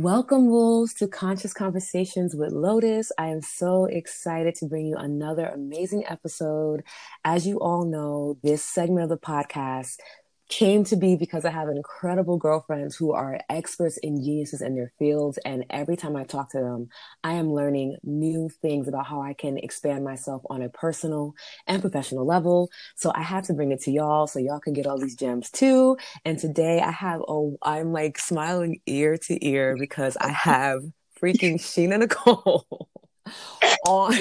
Welcome, Wolves, to Conscious Conversations with Lotus. I am so excited to bring you another amazing episode. As you all know, this segment of the podcast came to be because I have incredible girlfriends who are experts and geniuses in their fields. And every time I talk to them, I am learning new things about how I can expand myself on a personal and professional level. So I had to bring it to y'all so y'all can get all these gems too. And today I have, oh, I'm like smiling ear to ear because I have freaking Sheena Nicole. on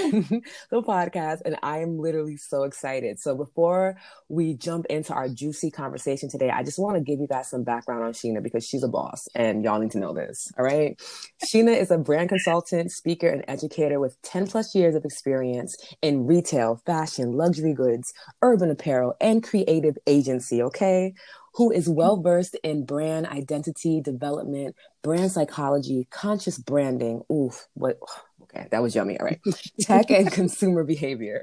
the podcast, and I am literally so excited. So, before we jump into our juicy conversation today, I just want to give you guys some background on Sheena because she's a boss, and y'all need to know this. All right. Sheena is a brand consultant, speaker, and educator with 10 plus years of experience in retail, fashion, luxury goods, urban apparel, and creative agency. Okay who is well versed in brand identity development, brand psychology, conscious branding. Oof, what Okay, that was yummy. All right. Tech and consumer behavior.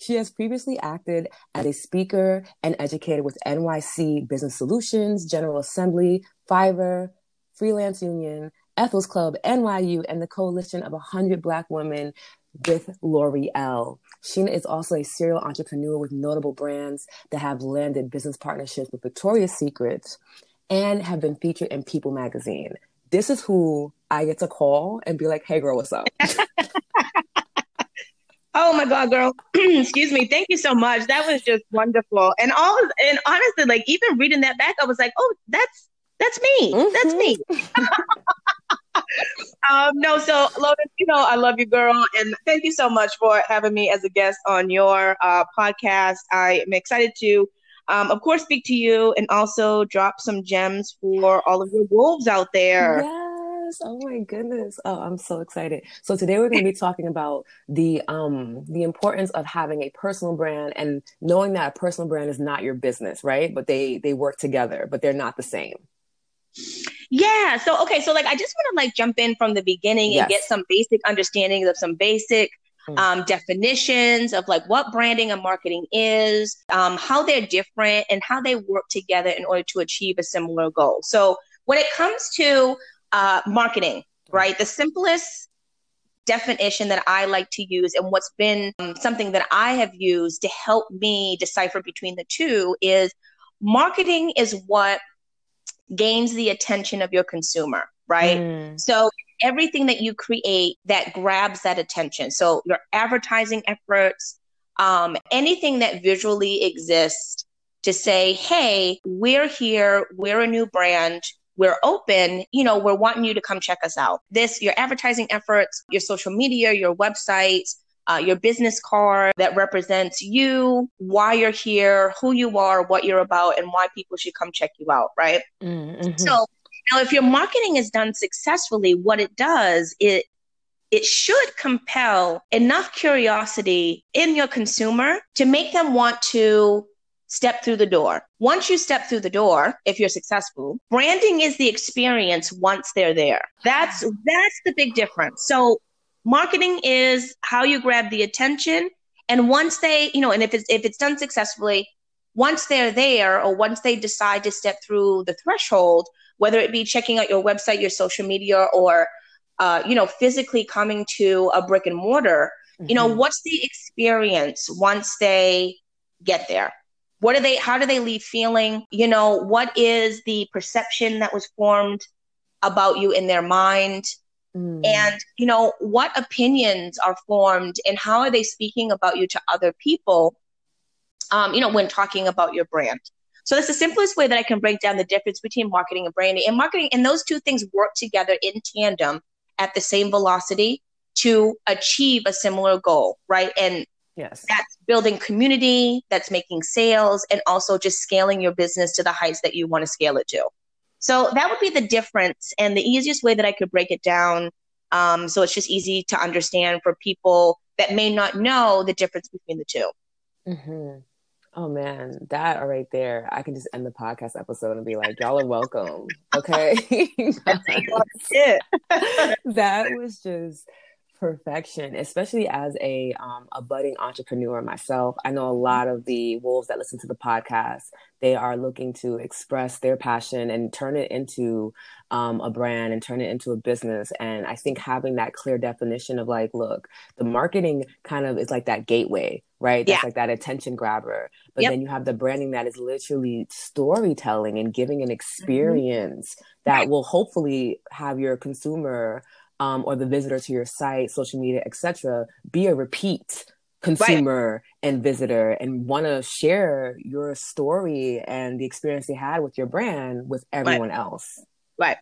She has previously acted as a speaker and educator with NYC Business Solutions, General Assembly, Fiverr, Freelance Union, Ethels Club, NYU, and the coalition of 100 Black women with L'Oreal. Sheena is also a serial entrepreneur with notable brands that have landed business partnerships with Victoria's Secret and have been featured in People magazine this is who I get to call and be like, hey, girl, what's up? oh my God, girl. Excuse me. Thank you so much. That was just wonderful. And all and honestly, like even reading that back, I was like, oh, that's that's me. Mm-hmm. That's me. um, no, so Lotus, you know, I love you, girl, and thank you so much for having me as a guest on your uh, podcast. I am excited to um, of course, speak to you and also drop some gems for all of your wolves out there. Yes. Oh my goodness. Oh, I'm so excited. So today we're going to be talking about the um the importance of having a personal brand and knowing that a personal brand is not your business, right? But they they work together, but they're not the same. Yeah. So okay. So like, I just want to like jump in from the beginning yes. and get some basic understandings of some basic Mm. um, definitions of like what branding and marketing is, um, how they're different, and how they work together in order to achieve a similar goal. So, when it comes to uh, marketing, mm. right, the simplest definition that I like to use and what's been um, something that I have used to help me decipher between the two is marketing is what gains the attention of your consumer, right? Mm. So everything that you create that grabs that attention. So your advertising efforts, um, anything that visually exists to say, hey, we're here, we're a new brand, we're open, you know, we're wanting you to come check us out. This, your advertising efforts, your social media, your website, uh, your business card that represents you, why you're here, who you are, what you're about, and why people should come check you out, right? Mm-hmm. So now, if your marketing is done successfully, what it does, it it should compel enough curiosity in your consumer to make them want to step through the door. Once you step through the door, if you're successful, branding is the experience once they're there. That's that's the big difference. So marketing is how you grab the attention and once they, you know, and if it's if it's done successfully, once they're there or once they decide to step through the threshold, whether it be checking out your website, your social media, or uh, you know, physically coming to a brick and mortar, mm-hmm. you know, mm-hmm. what's the experience once they get there? What do they? How do they leave feeling? You know, what is the perception that was formed about you in their mind? Mm. And, you know, what opinions are formed and how are they speaking about you to other people, um, you know, when talking about your brand? So that's the simplest way that I can break down the difference between marketing and branding. And marketing and those two things work together in tandem at the same velocity to achieve a similar goal, right? And yes, that's building community, that's making sales, and also just scaling your business to the heights that you want to scale it to. So that would be the difference, and the easiest way that I could break it down. Um, so it's just easy to understand for people that may not know the difference between the 2 mm-hmm. Oh man, that right there, I can just end the podcast episode and be like, y'all are welcome. Okay. that was just perfection, especially as a um, a budding entrepreneur myself. I know a lot of the wolves that listen to the podcast. They are looking to express their passion and turn it into um, a brand and turn it into a business. And I think having that clear definition of like, look, the marketing kind of is like that gateway, right? That's yeah. like that attention grabber. But yep. then you have the branding that is literally storytelling and giving an mm-hmm. experience mm-hmm. that right. will hopefully have your consumer um, or the visitor to your site, social media, etc., be a repeat consumer right. and visitor and want to share your story and the experience they had with your brand with everyone right. else. Right.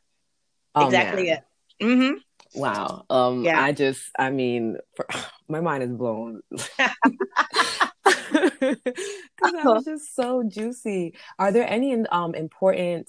Oh, exactly man. it. Mm-hmm. Wow. Um, yeah. I just, I mean, for, my mind is blown. Because that was just so juicy. Are there any um, important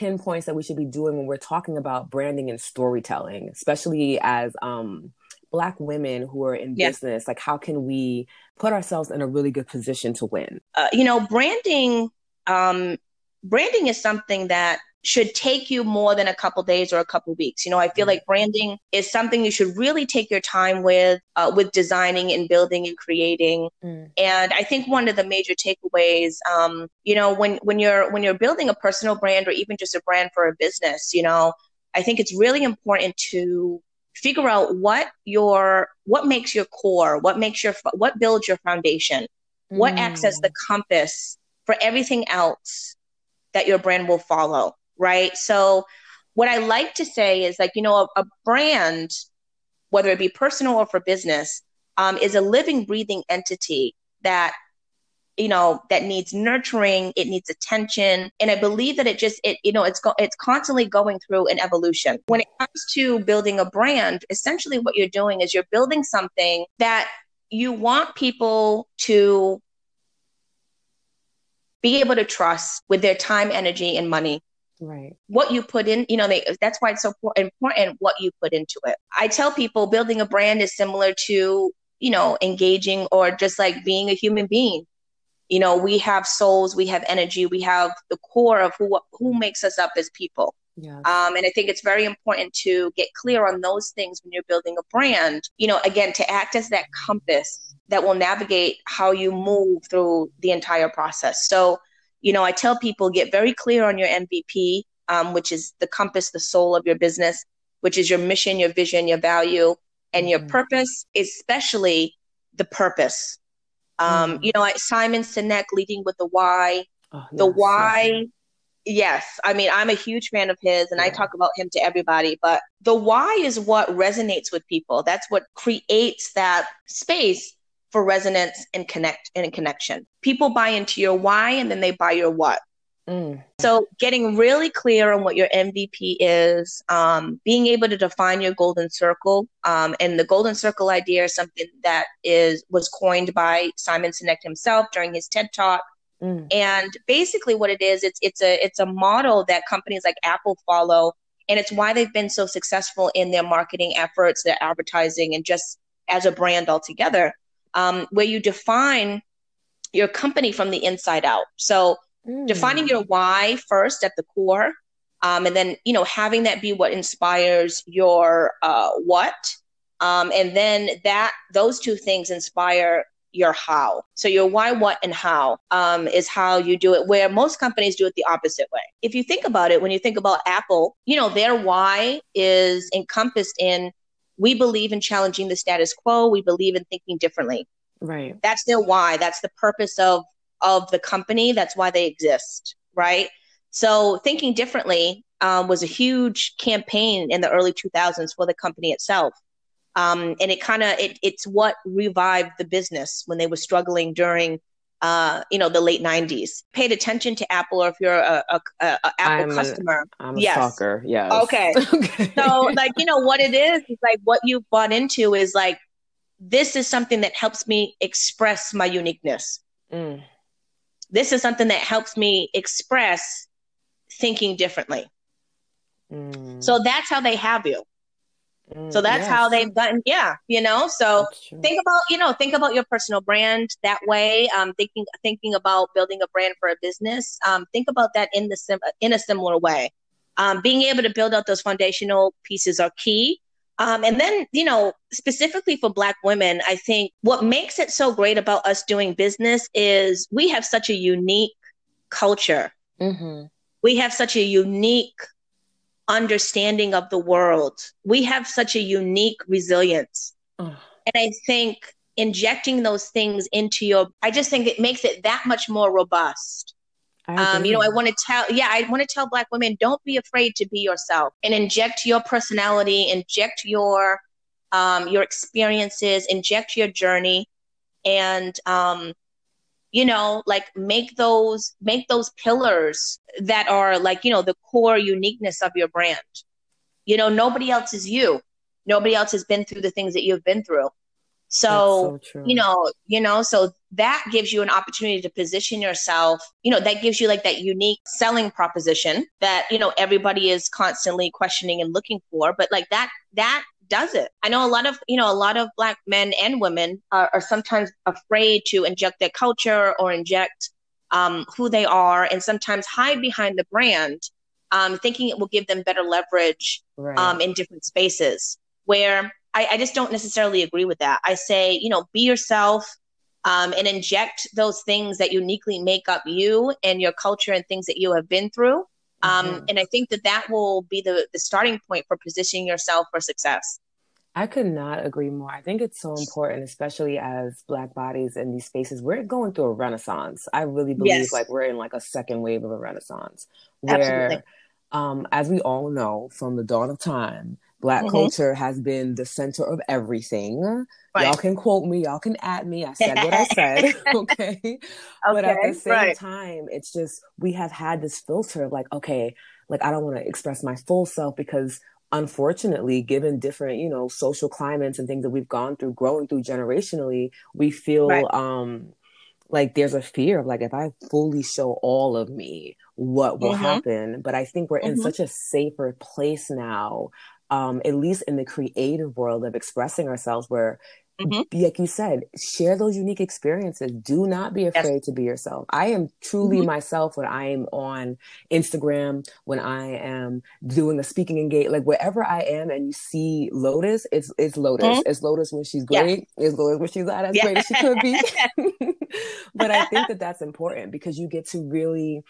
pinpoints that we should be doing when we're talking about branding and storytelling, especially as um, Black women who are in business? Like, how can we put ourselves in a really good position to win? Uh, you know, branding. Um, branding is something that should take you more than a couple days or a couple weeks. You know, I feel mm-hmm. like branding is something you should really take your time with, uh, with designing and building and creating. Mm. And I think one of the major takeaways, um, you know, when when you're when you're building a personal brand or even just a brand for a business, you know, I think it's really important to figure out what your what makes your core, what makes your what builds your foundation, mm. what acts as the mm. compass for everything else that your brand will follow right? So, what I like to say is like, you know, a, a brand, whether it be personal or for business, um, is a living, breathing entity that you know that needs nurturing it needs attention and i believe that it just it you know it's go- it's constantly going through an evolution when it comes to building a brand essentially what you're doing is you're building something that you want people to be able to trust with their time energy and money right what you put in you know they, that's why it's so important what you put into it i tell people building a brand is similar to you know engaging or just like being a human being you know we have souls we have energy we have the core of who who makes us up as people yeah. Um, and I think it's very important to get clear on those things when you're building a brand. You know, again, to act as that compass that will navigate how you move through the entire process. So, you know, I tell people get very clear on your MVP, um, which is the compass, the soul of your business, which is your mission, your vision, your value, and your mm-hmm. purpose, especially the purpose. Um, mm-hmm. You know, Simon Sinek leading with the why. Oh, the why, yes. I mean, I'm a huge fan of his, and yeah. I talk about him to everybody. But the why is what resonates with people. That's what creates that space for resonance and connect and connection. People buy into your why and then they buy your what. Mm. So getting really clear on what your MVP is, um, being able to define your golden circle, um, and the golden circle idea is something that is was coined by Simon Sinek himself during his TED talk. Mm. And basically, what it is, it's it's a it's a model that companies like Apple follow, and it's why they've been so successful in their marketing efforts, their advertising, and just as a brand altogether um, where you define your company from the inside out. So mm. defining your why first at the core, um, and then you know having that be what inspires your uh, what, um, and then that those two things inspire your how. So your why, what, and how um, is how you do it. Where most companies do it the opposite way. If you think about it, when you think about Apple, you know their why is encompassed in we believe in challenging the status quo. We believe in thinking differently. Right. That's their why. That's the purpose of of the company. That's why they exist. Right. So thinking differently um, was a huge campaign in the early 2000s for the company itself. Um, and it kind of it, it's what revived the business when they were struggling during uh, you know, the late '90s. Paid attention to Apple, or if you're a, a, a, a Apple I'm customer, a, I'm a yes. stalker. Yes. Okay. okay. So, like, you know, what it is is like what you bought into is like this is something that helps me express my uniqueness. Mm. This is something that helps me express thinking differently. Mm. So that's how they have you. Mm, so that's yes. how they've gotten, yeah, you know. So think about, you know, think about your personal brand that way. Um, thinking thinking about building a brand for a business. Um, think about that in the sim- in a similar way. Um, being able to build out those foundational pieces are key. Um, and then, you know, specifically for Black women, I think what makes it so great about us doing business is we have such a unique culture. Mm-hmm. We have such a unique understanding of the world. We have such a unique resilience. Oh. And I think injecting those things into your, I just think it makes it that much more robust. Um, you know, I want to tell, yeah, I want to tell Black women, don't be afraid to be yourself and inject your personality, inject your um, your experiences, inject your journey, and um, you know, like make those make those pillars that are like you know the core uniqueness of your brand. You know, nobody else is you. Nobody else has been through the things that you've been through. So, so you know, you know, so that gives you an opportunity to position yourself, you know, that gives you like that unique selling proposition that, you know, everybody is constantly questioning and looking for, but like that that does it. I know a lot of, you know, a lot of black men and women are, are sometimes afraid to inject their culture or inject um, who they are and sometimes hide behind the brand, um, thinking it will give them better leverage right. um, in different spaces where I, I just don't necessarily agree with that. I say, you know, be yourself um, and inject those things that uniquely make up you and your culture and things that you have been through. Um, mm-hmm. And I think that that will be the, the starting point for positioning yourself for success. I could not agree more. I think it's so important, especially as Black bodies in these spaces. We're going through a renaissance. I really believe yes. like we're in like a second wave of a renaissance where, um, as we all know from the dawn of time, Black mm-hmm. culture has been the center of everything. Right. Y'all can quote me, y'all can add me. I said what I said. okay? okay. But at the same right. time, it's just we have had this filter of like, okay, like I don't want to express my full self because unfortunately, given different, you know, social climates and things that we've gone through, growing through generationally, we feel right. um like there's a fear of like if I fully show all of me, what will mm-hmm. happen? But I think we're mm-hmm. in such a safer place now um, at least in the creative world of expressing ourselves, where, mm-hmm. like you said, share those unique experiences. Do not be afraid yes. to be yourself. I am truly mm-hmm. myself when I am on Instagram, when I am doing a speaking engagement, like wherever I am, and you see Lotus, it's it's Lotus. Mm-hmm. It's Lotus when she's great. It's Lotus when she's not as great as she could be. but I think that that's important because you get to really.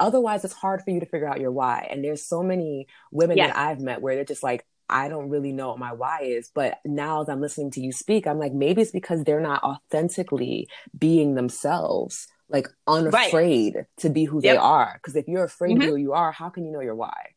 Otherwise, it's hard for you to figure out your why. And there's so many women yes. that I've met where they're just like, I don't really know what my why is. But now as I'm listening to you speak, I'm like, maybe it's because they're not authentically being themselves, like unafraid right. to be who yep. they are. Because if you're afraid mm-hmm. of who you are, how can you know your why?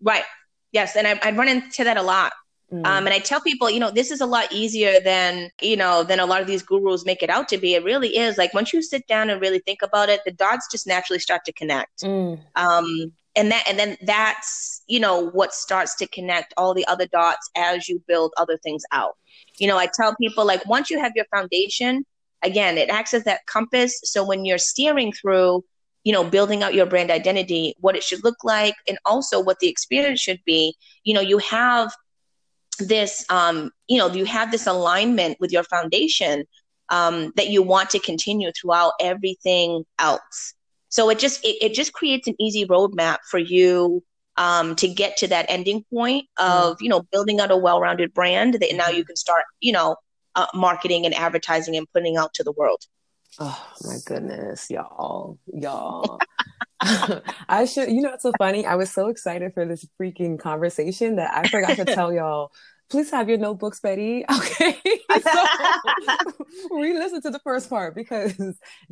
Right. Yes. And I, I run into that a lot. Mm. Um, and I tell people, you know, this is a lot easier than, you know, than a lot of these gurus make it out to be. It really is. Like once you sit down and really think about it, the dots just naturally start to connect. Mm. Um, and that, and then that's, you know, what starts to connect all the other dots as you build other things out. You know, I tell people like once you have your foundation, again, it acts as that compass. So when you're steering through, you know, building out your brand identity, what it should look like, and also what the experience should be, you know, you have this um, you know you have this alignment with your foundation um, that you want to continue throughout everything else so it just it, it just creates an easy roadmap for you um, to get to that ending point of mm. you know building out a well-rounded brand that now you mm-hmm. can start you know uh, marketing and advertising and putting out to the world oh my goodness y'all y'all I should, you know, it's so funny. I was so excited for this freaking conversation that I forgot to tell y'all. Please have your notebooks Betty. Okay. so we listen to the first part because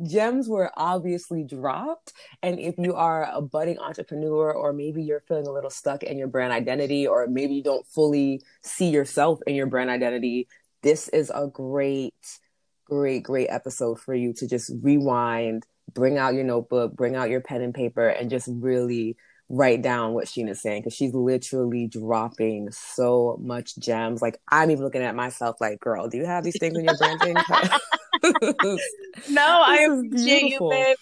gems were obviously dropped. And if you are a budding entrepreneur, or maybe you're feeling a little stuck in your brand identity, or maybe you don't fully see yourself in your brand identity, this is a great, great, great episode for you to just rewind bring out your notebook, bring out your pen and paper, and just really write down what Sheena's saying because she's literally dropping so much gems. Like I'm even looking at myself like, girl, do you have these things in your branding? no, I appreciate you, babe.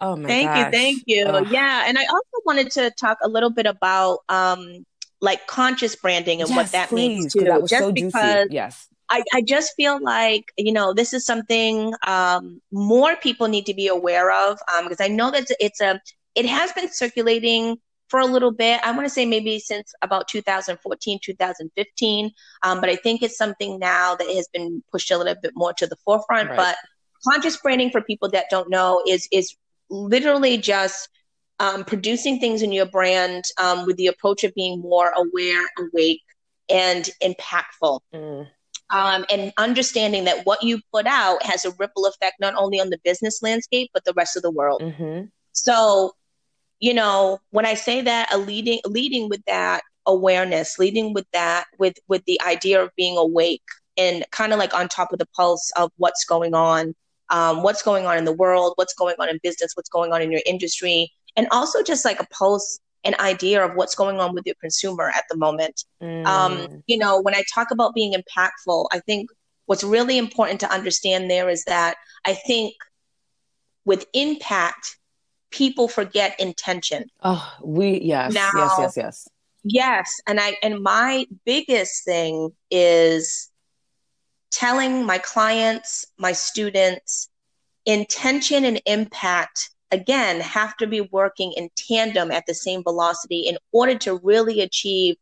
Oh my Thank gosh. you, thank you. Yeah. And I also wanted to talk a little bit about um like conscious branding and yes, what that please, means too. That was just so because juicy. Yes. I, I just feel like you know this is something um, more people need to be aware of because um, I know that it's a it has been circulating for a little bit. I want to say maybe since about 2014, 2015. Um, but I think it's something now that has been pushed a little bit more to the forefront. Right. But conscious branding for people that don't know is is literally just um, producing things in your brand um, with the approach of being more aware, awake, and impactful. Mm. Um, and understanding that what you put out has a ripple effect not only on the business landscape but the rest of the world. Mm-hmm. So, you know, when I say that, a leading leading with that awareness, leading with that, with with the idea of being awake and kind of like on top of the pulse of what's going on, um, what's going on in the world, what's going on in business, what's going on in your industry, and also just like a pulse an idea of what's going on with your consumer at the moment. Um, mm. Um, you know, when I talk about being impactful, I think what's really important to understand there is that I think with impact, people forget intention. Oh, we yes, now, yes, yes, yes. Yes, and I and my biggest thing is telling my clients, my students, intention and impact again have to be working in tandem at the same velocity in order to really achieve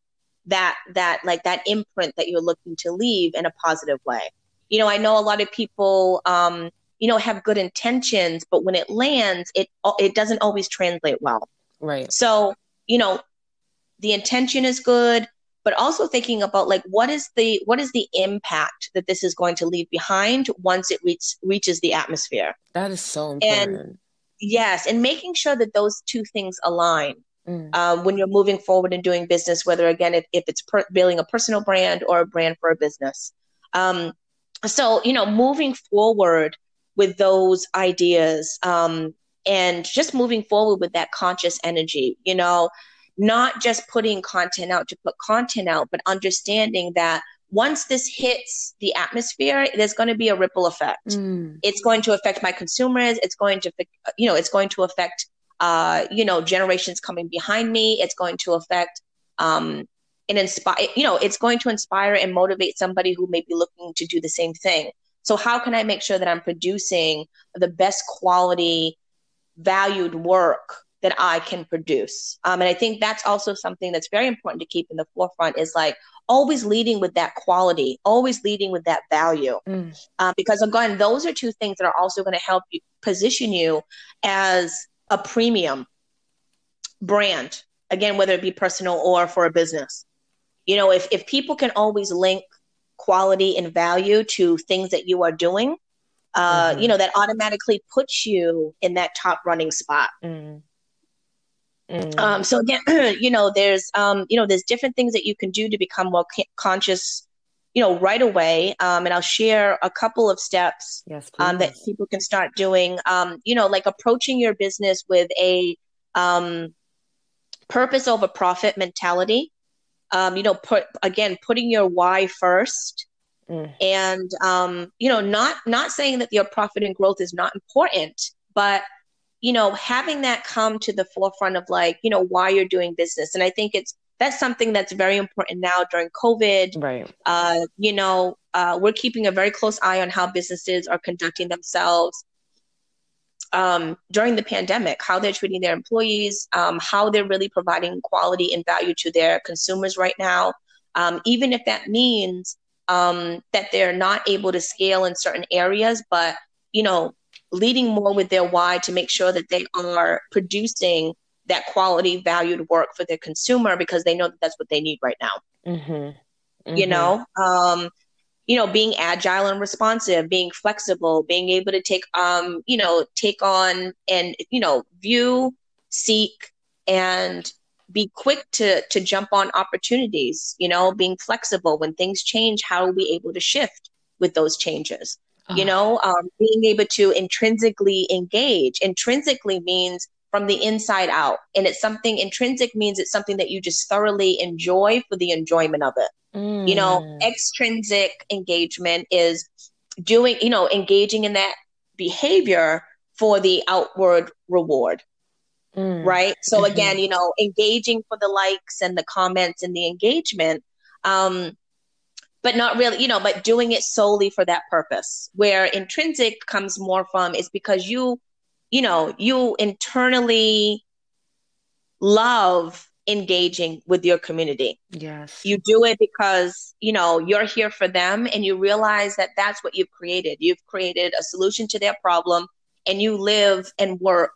that that like that imprint that you're looking to leave in a positive way. You know i know a lot of people um you know have good intentions but when it lands it it doesn't always translate well. Right. So you know the intention is good but also thinking about like what is the what is the impact that this is going to leave behind once it reach, reaches the atmosphere? That is so important. and Yes, and making sure that those two things align mm. um, when you're moving forward and doing business, whether again if, if it's per- building a personal brand or a brand for a business. Um, so you know, moving forward with those ideas um, and just moving forward with that conscious energy, you know, not just putting content out to put content out, but understanding that once this hits the atmosphere, there's going to be a ripple effect. Mm. It's going to affect my consumers. It's going to, you know, it's going to affect, uh, you know, generations coming behind me. It's going to affect, um, and inspire, you know, it's going to inspire and motivate somebody who may be looking to do the same thing. So how can I make sure that I'm producing the best quality, valued work that I can produce. Um, and I think that's also something that's very important to keep in the forefront is like always leading with that quality, always leading with that value. Mm. Uh, because again, those are two things that are also going to help you position you as a premium brand. Again, whether it be personal or for a business. You know, if, if people can always link quality and value to things that you are doing, uh, mm-hmm. you know, that automatically puts you in that top running spot. Mm. Mm. Um, so again, you know, there's um, you know, there's different things that you can do to become more ca- conscious, you know, right away. Um, and I'll share a couple of steps yes, um, that people can start doing. Um, you know, like approaching your business with a um, purpose over profit mentality. Um, you know, put again, putting your why first. Mm. And um, you know, not not saying that your profit and growth is not important, but you know, having that come to the forefront of like, you know, why you're doing business. And I think it's that's something that's very important now during COVID. Right. Uh, you know, uh, we're keeping a very close eye on how businesses are conducting themselves um, during the pandemic, how they're treating their employees, um, how they're really providing quality and value to their consumers right now. Um, even if that means um, that they're not able to scale in certain areas, but you know, leading more with their why to make sure that they are producing that quality valued work for their consumer because they know that that's what they need right now mm-hmm. Mm-hmm. you know um, you know being agile and responsive being flexible being able to take um you know take on and you know view seek and be quick to to jump on opportunities you know being flexible when things change how are we able to shift with those changes you uh-huh. know um, being able to intrinsically engage intrinsically means from the inside out and it's something intrinsic means it's something that you just thoroughly enjoy for the enjoyment of it mm. you know mm. extrinsic engagement is doing you know engaging in that behavior for the outward reward mm. right so mm-hmm. again you know engaging for the likes and the comments and the engagement um but not really, you know, but doing it solely for that purpose. Where intrinsic comes more from is because you, you know, you internally love engaging with your community. Yes. You do it because, you know, you're here for them and you realize that that's what you've created. You've created a solution to their problem and you live and work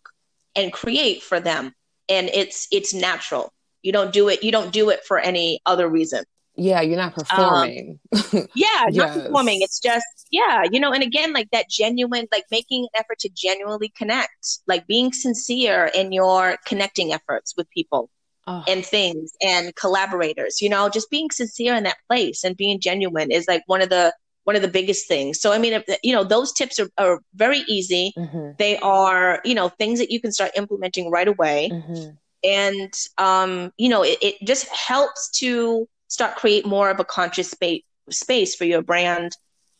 and create for them. And it's it's natural. You don't do it you don't do it for any other reason. Yeah, you're not performing. Um, yeah, yes. not performing. It's just yeah, you know, and again, like that genuine, like making an effort to genuinely connect, like being sincere in your connecting efforts with people oh. and things and collaborators, you know, just being sincere in that place and being genuine is like one of the one of the biggest things. So I mean, if, you know, those tips are, are very easy. Mm-hmm. They are, you know, things that you can start implementing right away. Mm-hmm. And um, you know, it, it just helps to start create more of a conscious space space for your brand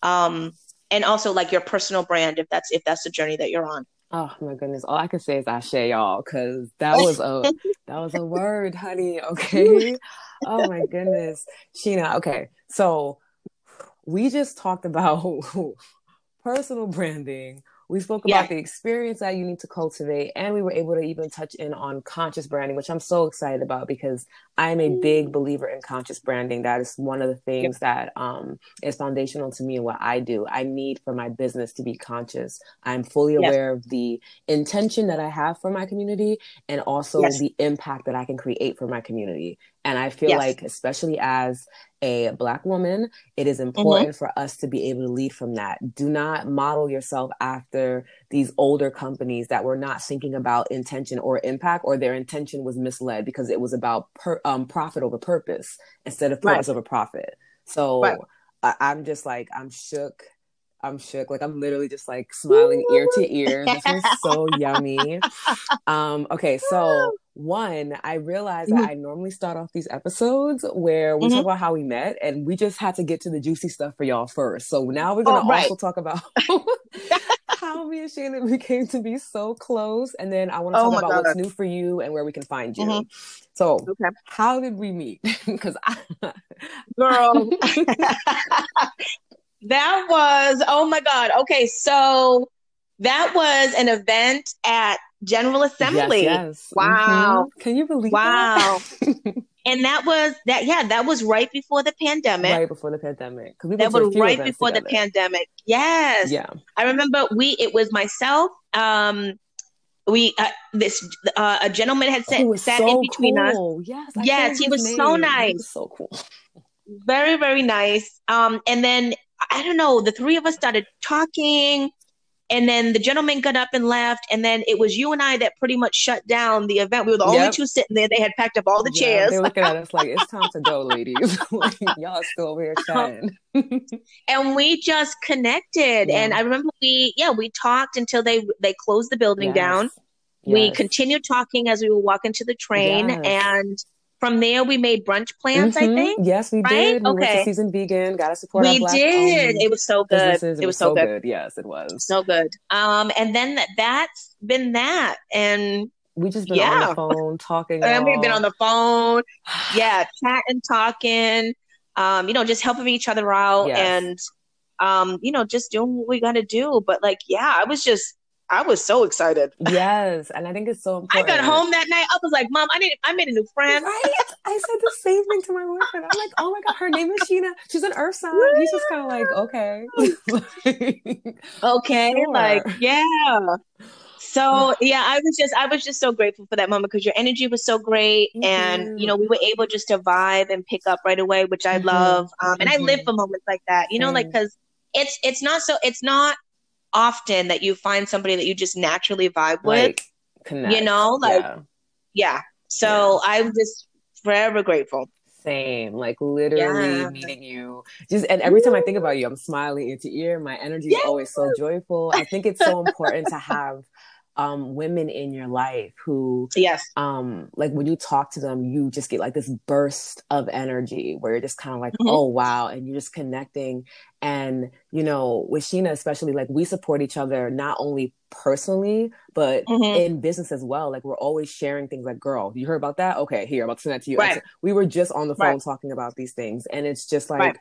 um, and also like your personal brand if that's if that's the journey that you're on. Oh my goodness! All I can say is I share y'all because that was a that was a word, honey. Okay. oh my goodness, Sheena. Okay, so we just talked about personal branding, we spoke about yeah. the experience that you need to cultivate, and we were able to even touch in on conscious branding, which I'm so excited about because I am a big believer in conscious branding. That is one of the things that um, is foundational to me and what I do. I need for my business to be conscious. I'm fully aware yes. of the intention that I have for my community and also yes. the impact that I can create for my community. And I feel yes. like, especially as a Black woman, it is mm-hmm. important mm-hmm. for us to be able to lead from that. Do not model yourself after these older companies that were not thinking about intention or impact, or their intention was misled because it was about per, um, profit over purpose instead of purpose right. over profit. So right. I, I'm just like, I'm shook I'm shook. Like I'm literally just like smiling ear to ear. This was so yummy. Um, okay, so one, I realized mm-hmm. that I normally start off these episodes where we mm-hmm. talk about how we met, and we just had to get to the juicy stuff for y'all first. So now we're gonna oh, right. also talk about how me and Shannon became to be so close, and then I want to oh talk about God. what's new for you and where we can find you. Mm-hmm. So, okay. how did we meet? Because girl, that was, oh my God. Okay. So that was an event at General Assembly. Yes, yes. Wow. Mm-hmm. Can you believe wow. that? and that was that yeah, that was right before the pandemic. Right before the pandemic. We that was right before together. the pandemic. Yes. Yeah. I remember we it was myself, um, we uh, this uh, a gentleman had sat, sat so in between cool. us. Yes, yes, he was name. so nice. Was so cool. Very very nice. Um, and then I don't know, the three of us started talking. And then the gentleman got up and left. And then it was you and I that pretty much shut down the event. We were the yep. only two sitting there. They had packed up all the yeah, chairs. They're looking at us like, it's time to go, ladies. like, y'all still over here um, chatting. and we just connected. Yeah. And I remember we, yeah, we talked until they they closed the building yes. down. Yes. We continued talking as we were walking to the train. Yes. And from there we made brunch plans mm-hmm. i think yes we right? did we okay. went to Seasoned Vegan got to support we did it was so good it, it was, was, so good. good. yes it was so good um and then that, that's been that and we just been yeah. on the phone talking and we've been on the phone yeah chatting talking um you know just helping each other out yes. and um you know just doing what we got to do but like yeah i was just I was so excited. Yes, and I think it's so important. I got home that night. I was like, "Mom, I need, I made a new friend." Right? I said the same thing to my boyfriend. I'm like, "Oh my god, her name is Sheena. She's an Earth sign." He's just kind of like, "Okay, okay, sure. like yeah." So yeah, I was just I was just so grateful for that moment because your energy was so great, mm-hmm. and you know we were able just to vibe and pick up right away, which I mm-hmm. love. Um, and mm-hmm. I live for moments like that, you know, like because it's it's not so it's not often that you find somebody that you just naturally vibe with. Connect. You know, like yeah. yeah. So yeah. I'm just forever grateful. Same, like literally yeah. meeting you. Just and every time I think about you, I'm smiling ear to ear. My energy is always so joyful. I think it's so important to have um, women in your life who, yes, um, like when you talk to them, you just get like this burst of energy where you're just kind of like, mm-hmm. oh wow, and you're just connecting. And you know, with Sheena especially, like we support each other not only personally but mm-hmm. in business as well. Like we're always sharing things. Like, girl, you heard about that? Okay, here, I'm about to send that to you. Right. We were just on the phone right. talking about these things, and it's just like. Right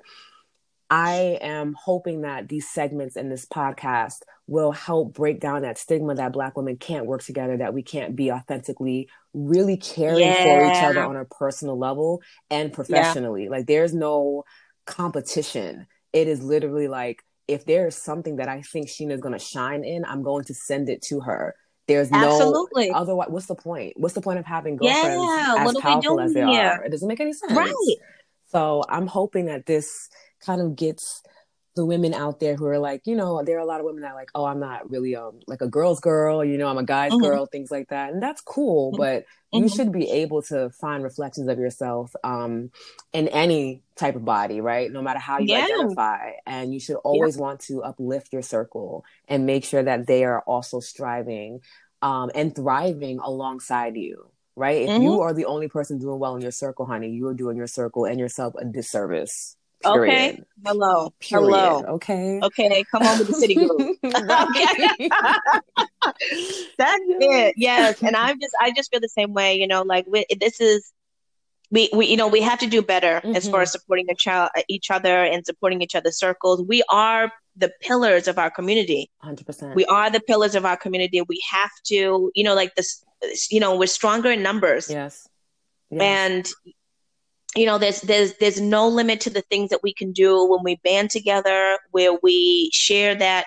I am hoping that these segments in this podcast will help break down that stigma that Black women can't work together, that we can't be authentically really caring yeah. for each other on a personal level and professionally. Yeah. Like there's no competition. It is literally like if there is something that I think Sheena is going to shine in, I'm going to send it to her. There's Absolutely. no otherwise. What's the point? What's the point of having girlfriends yeah, as powerful as they here? are? It doesn't make any sense. Right. So I'm hoping that this kind of gets the women out there who are like, you know, there are a lot of women that are like, oh, I'm not really um like a girl's girl, you know, I'm a guy's mm-hmm. girl, things like that. And that's cool, mm-hmm. but mm-hmm. you should be able to find reflections of yourself um in any type of body, right? No matter how you yeah. identify. And you should always yeah. want to uplift your circle and make sure that they are also striving um and thriving alongside you. Right. If you mm-hmm. are the only person doing well in your circle, honey, you are doing your circle and yourself a disservice. Period. Okay. Hello. Period. Hello. Okay. Okay. Come on with the city group. That's it. Yes. And I'm just, I just feel the same way. You know, like we, this is, we, we, you know, we have to do better mm-hmm. as far as mm-hmm. supporting each, each other and supporting each other's circles. We are the pillars of our community. 100%. We are the pillars of our community. We have to, you know, like this, you know, we're stronger in numbers. Yes. yes. And you know there's there's there's no limit to the things that we can do when we band together where we share that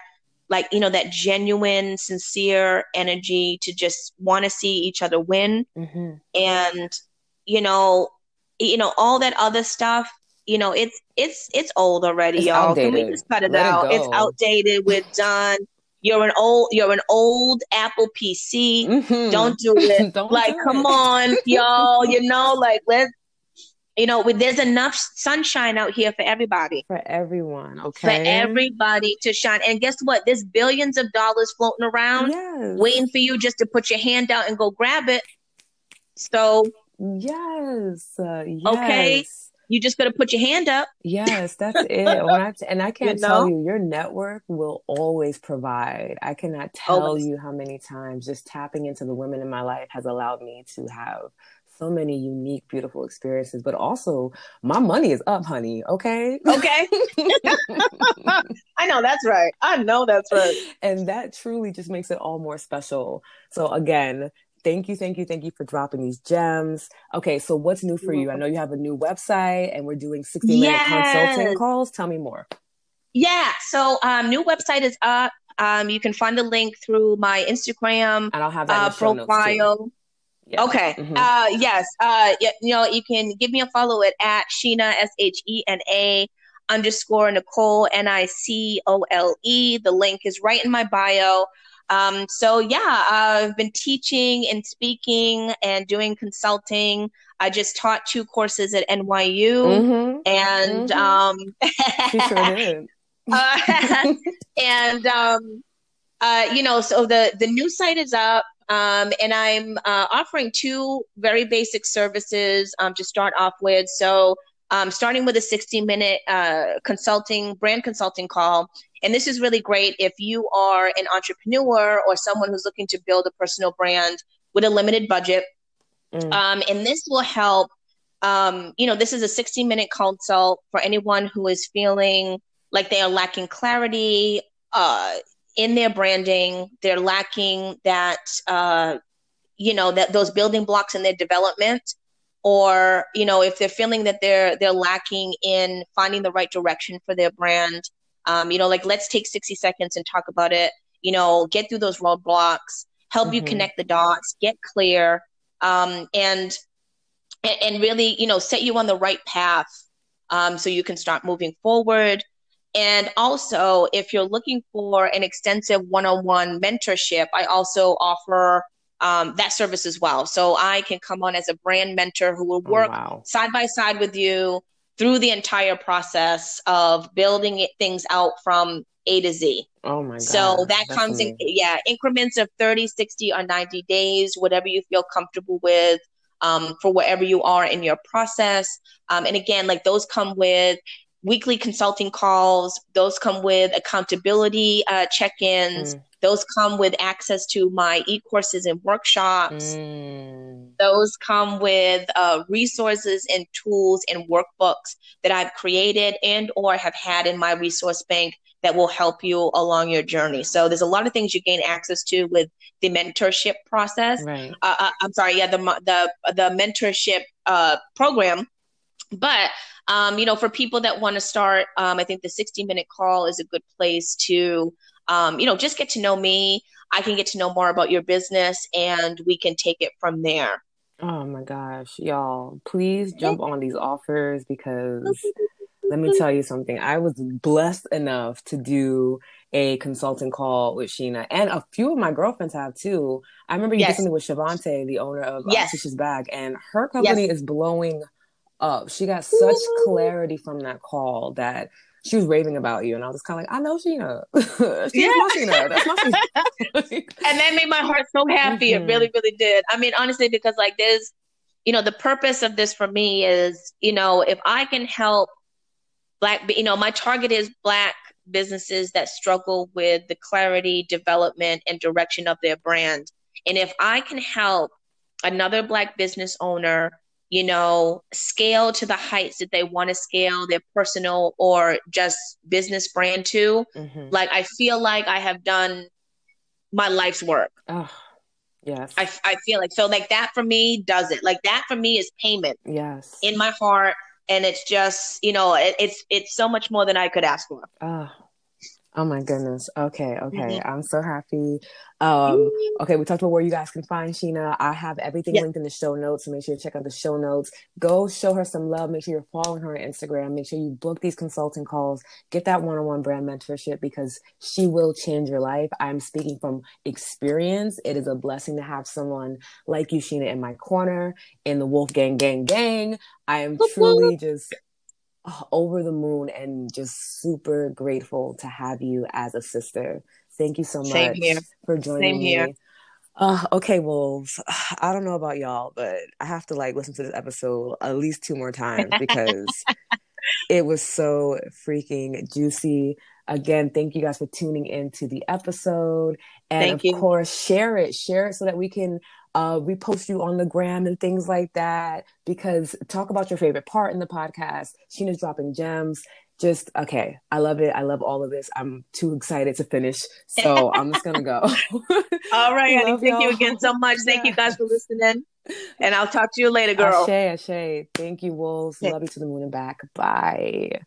like you know that genuine sincere energy to just want to see each other win. Mm-hmm. and you know you know all that other stuff you know it's it's it's old already it's y'all. Outdated. can we just cut it Let out? It it's outdated. We're done. You're an old you're an old apple pc mm-hmm. don't do it. Don't like do come it. on y'all. You know like let's you know, there's enough sunshine out here for everybody. For everyone, okay. For everybody to shine. And guess what? There's billions of dollars floating around yes. waiting for you just to put your hand out and go grab it. So, yes. Uh, yes. Okay. You just got to put your hand up. Yes, that's it. I, and I can't you know? tell you, your network will always provide. I cannot tell always. you how many times just tapping into the women in my life has allowed me to have so many unique, beautiful experiences, but also my money is up, honey. Okay. Okay. I know that's right. I know that's right. And that truly just makes it all more special. So again, thank you, thank you, thank you for dropping these gems. Okay, so what's new for you? I know you have a new website and we're doing 60 minute yes. consulting calls. Tell me more. Yeah, so um, new website is up. Um, you can find the link through my Instagram and I'll have that uh, profile. Yeah. Okay. Mm-hmm. Uh, yes. Uh, you know, you can give me a follow it at Sheena S H E N A underscore Nicole N I C O L E. The link is right in my bio. Um, so yeah, I've been teaching and speaking and doing consulting. I just taught two courses at NYU, mm-hmm. and mm-hmm. um, uh, and um, uh, you know, so the the new site is up. Um, and I'm uh, offering two very basic services um, to start off with. So, um, starting with a 60 minute uh, consulting, brand consulting call. And this is really great if you are an entrepreneur or someone who's looking to build a personal brand with a limited budget. Mm. Um, and this will help. Um, you know, this is a 60 minute consult for anyone who is feeling like they are lacking clarity, uh, in their branding. They're lacking that, uh, you know, that those building blocks in their development, or you know, if they're feeling that they're they're lacking in finding the right direction for their brand. Um, you know, like let's take 60 seconds and talk about it. You know, get through those roadblocks, help mm-hmm. you connect the dots, get clear, um, and and really, you know, set you on the right path um, so you can start moving forward. And also, if you're looking for an extensive one on one mentorship, I also offer um, that service as well. So I can come on as a brand mentor who will oh, work oh, wow. side by side with you through the entire process of building it, things out from A to Z. Oh my God. So that That's comes amazing. in, yeah, increments of 30, 60, or 90 days, whatever you feel comfortable with. Um, for wherever you are in your process. Um, and again, like those come with weekly consulting calls. Those come with accountability uh, check ins. Mm. Those come with access to my e-courses and workshops. Mm. Those come with uh, resources and tools and workbooks that I've created and or have had in my resource bank that will help you along your journey. So there's a lot of things you gain access to with the mentorship process. Right. Uh, uh I'm sorry, yeah, the the the mentorship uh, program. But um, you know, for people that want to start, um, I think the 60 minute call is a good place to, um, you know, just get to know me. I can get to know more about your business, and we can take it from there. Oh my gosh, y'all! Please jump on these offers because let me tell you something. I was blessed enough to do a consulting call with Sheena, and a few of my girlfriends have too. I remember you yes. did something with Shavante, the owner of uh, yes. Tisha's Bag, and her company yes. is blowing up. She got such clarity from that call that she was raving about you, and I was kind of like, I know Sheena. She's yeah. my Sheena. That's my Sheena. and that made my heart so happy. Mm-hmm. It really, really did. I mean, honestly, because like there's, you know, the purpose of this for me is, you know, if I can help black you know my target is black businesses that struggle with the clarity development and direction of their brand and if i can help another black business owner you know scale to the heights that they want to scale their personal or just business brand to. Mm-hmm. like i feel like i have done my life's work. Oh, yes. I, I feel like so like that for me does it. Like that for me is payment yes. in my heart and it's just you know it, it's it's so much more than I could ask for. Oh, oh my goodness. Okay, okay. Mm-hmm. I'm so happy. Um, okay, we talked about where you guys can find Sheena. I have everything linked in the show notes, so make sure you check out the show notes. Go show her some love. Make sure you're following her on Instagram. Make sure you book these consulting calls. Get that one-on-one brand mentorship because she will change your life. I'm speaking from experience. It is a blessing to have someone like you, Sheena, in my corner in the Wolfgang Gang Gang. Gang. I am truly just over the moon and just super grateful to have you as a sister. Thank you so much for joining Same me. Here. Uh, okay, wolves. I don't know about y'all, but I have to like listen to this episode at least two more times because it was so freaking juicy. Again, thank you guys for tuning in to the episode. And thank of you. course, share it. Share it so that we can uh, repost you on the gram and things like that. Because talk about your favorite part in the podcast. Sheena's dropping gems just okay. I love it. I love all of this. I'm too excited to finish. So I'm just gonna go. all right, honey. Thank y'all. you again so much. Thank you guys for listening. And I'll talk to you later, girl. Ashe, Ashe. Thank you, Wolves. Love you to the moon and back. Bye.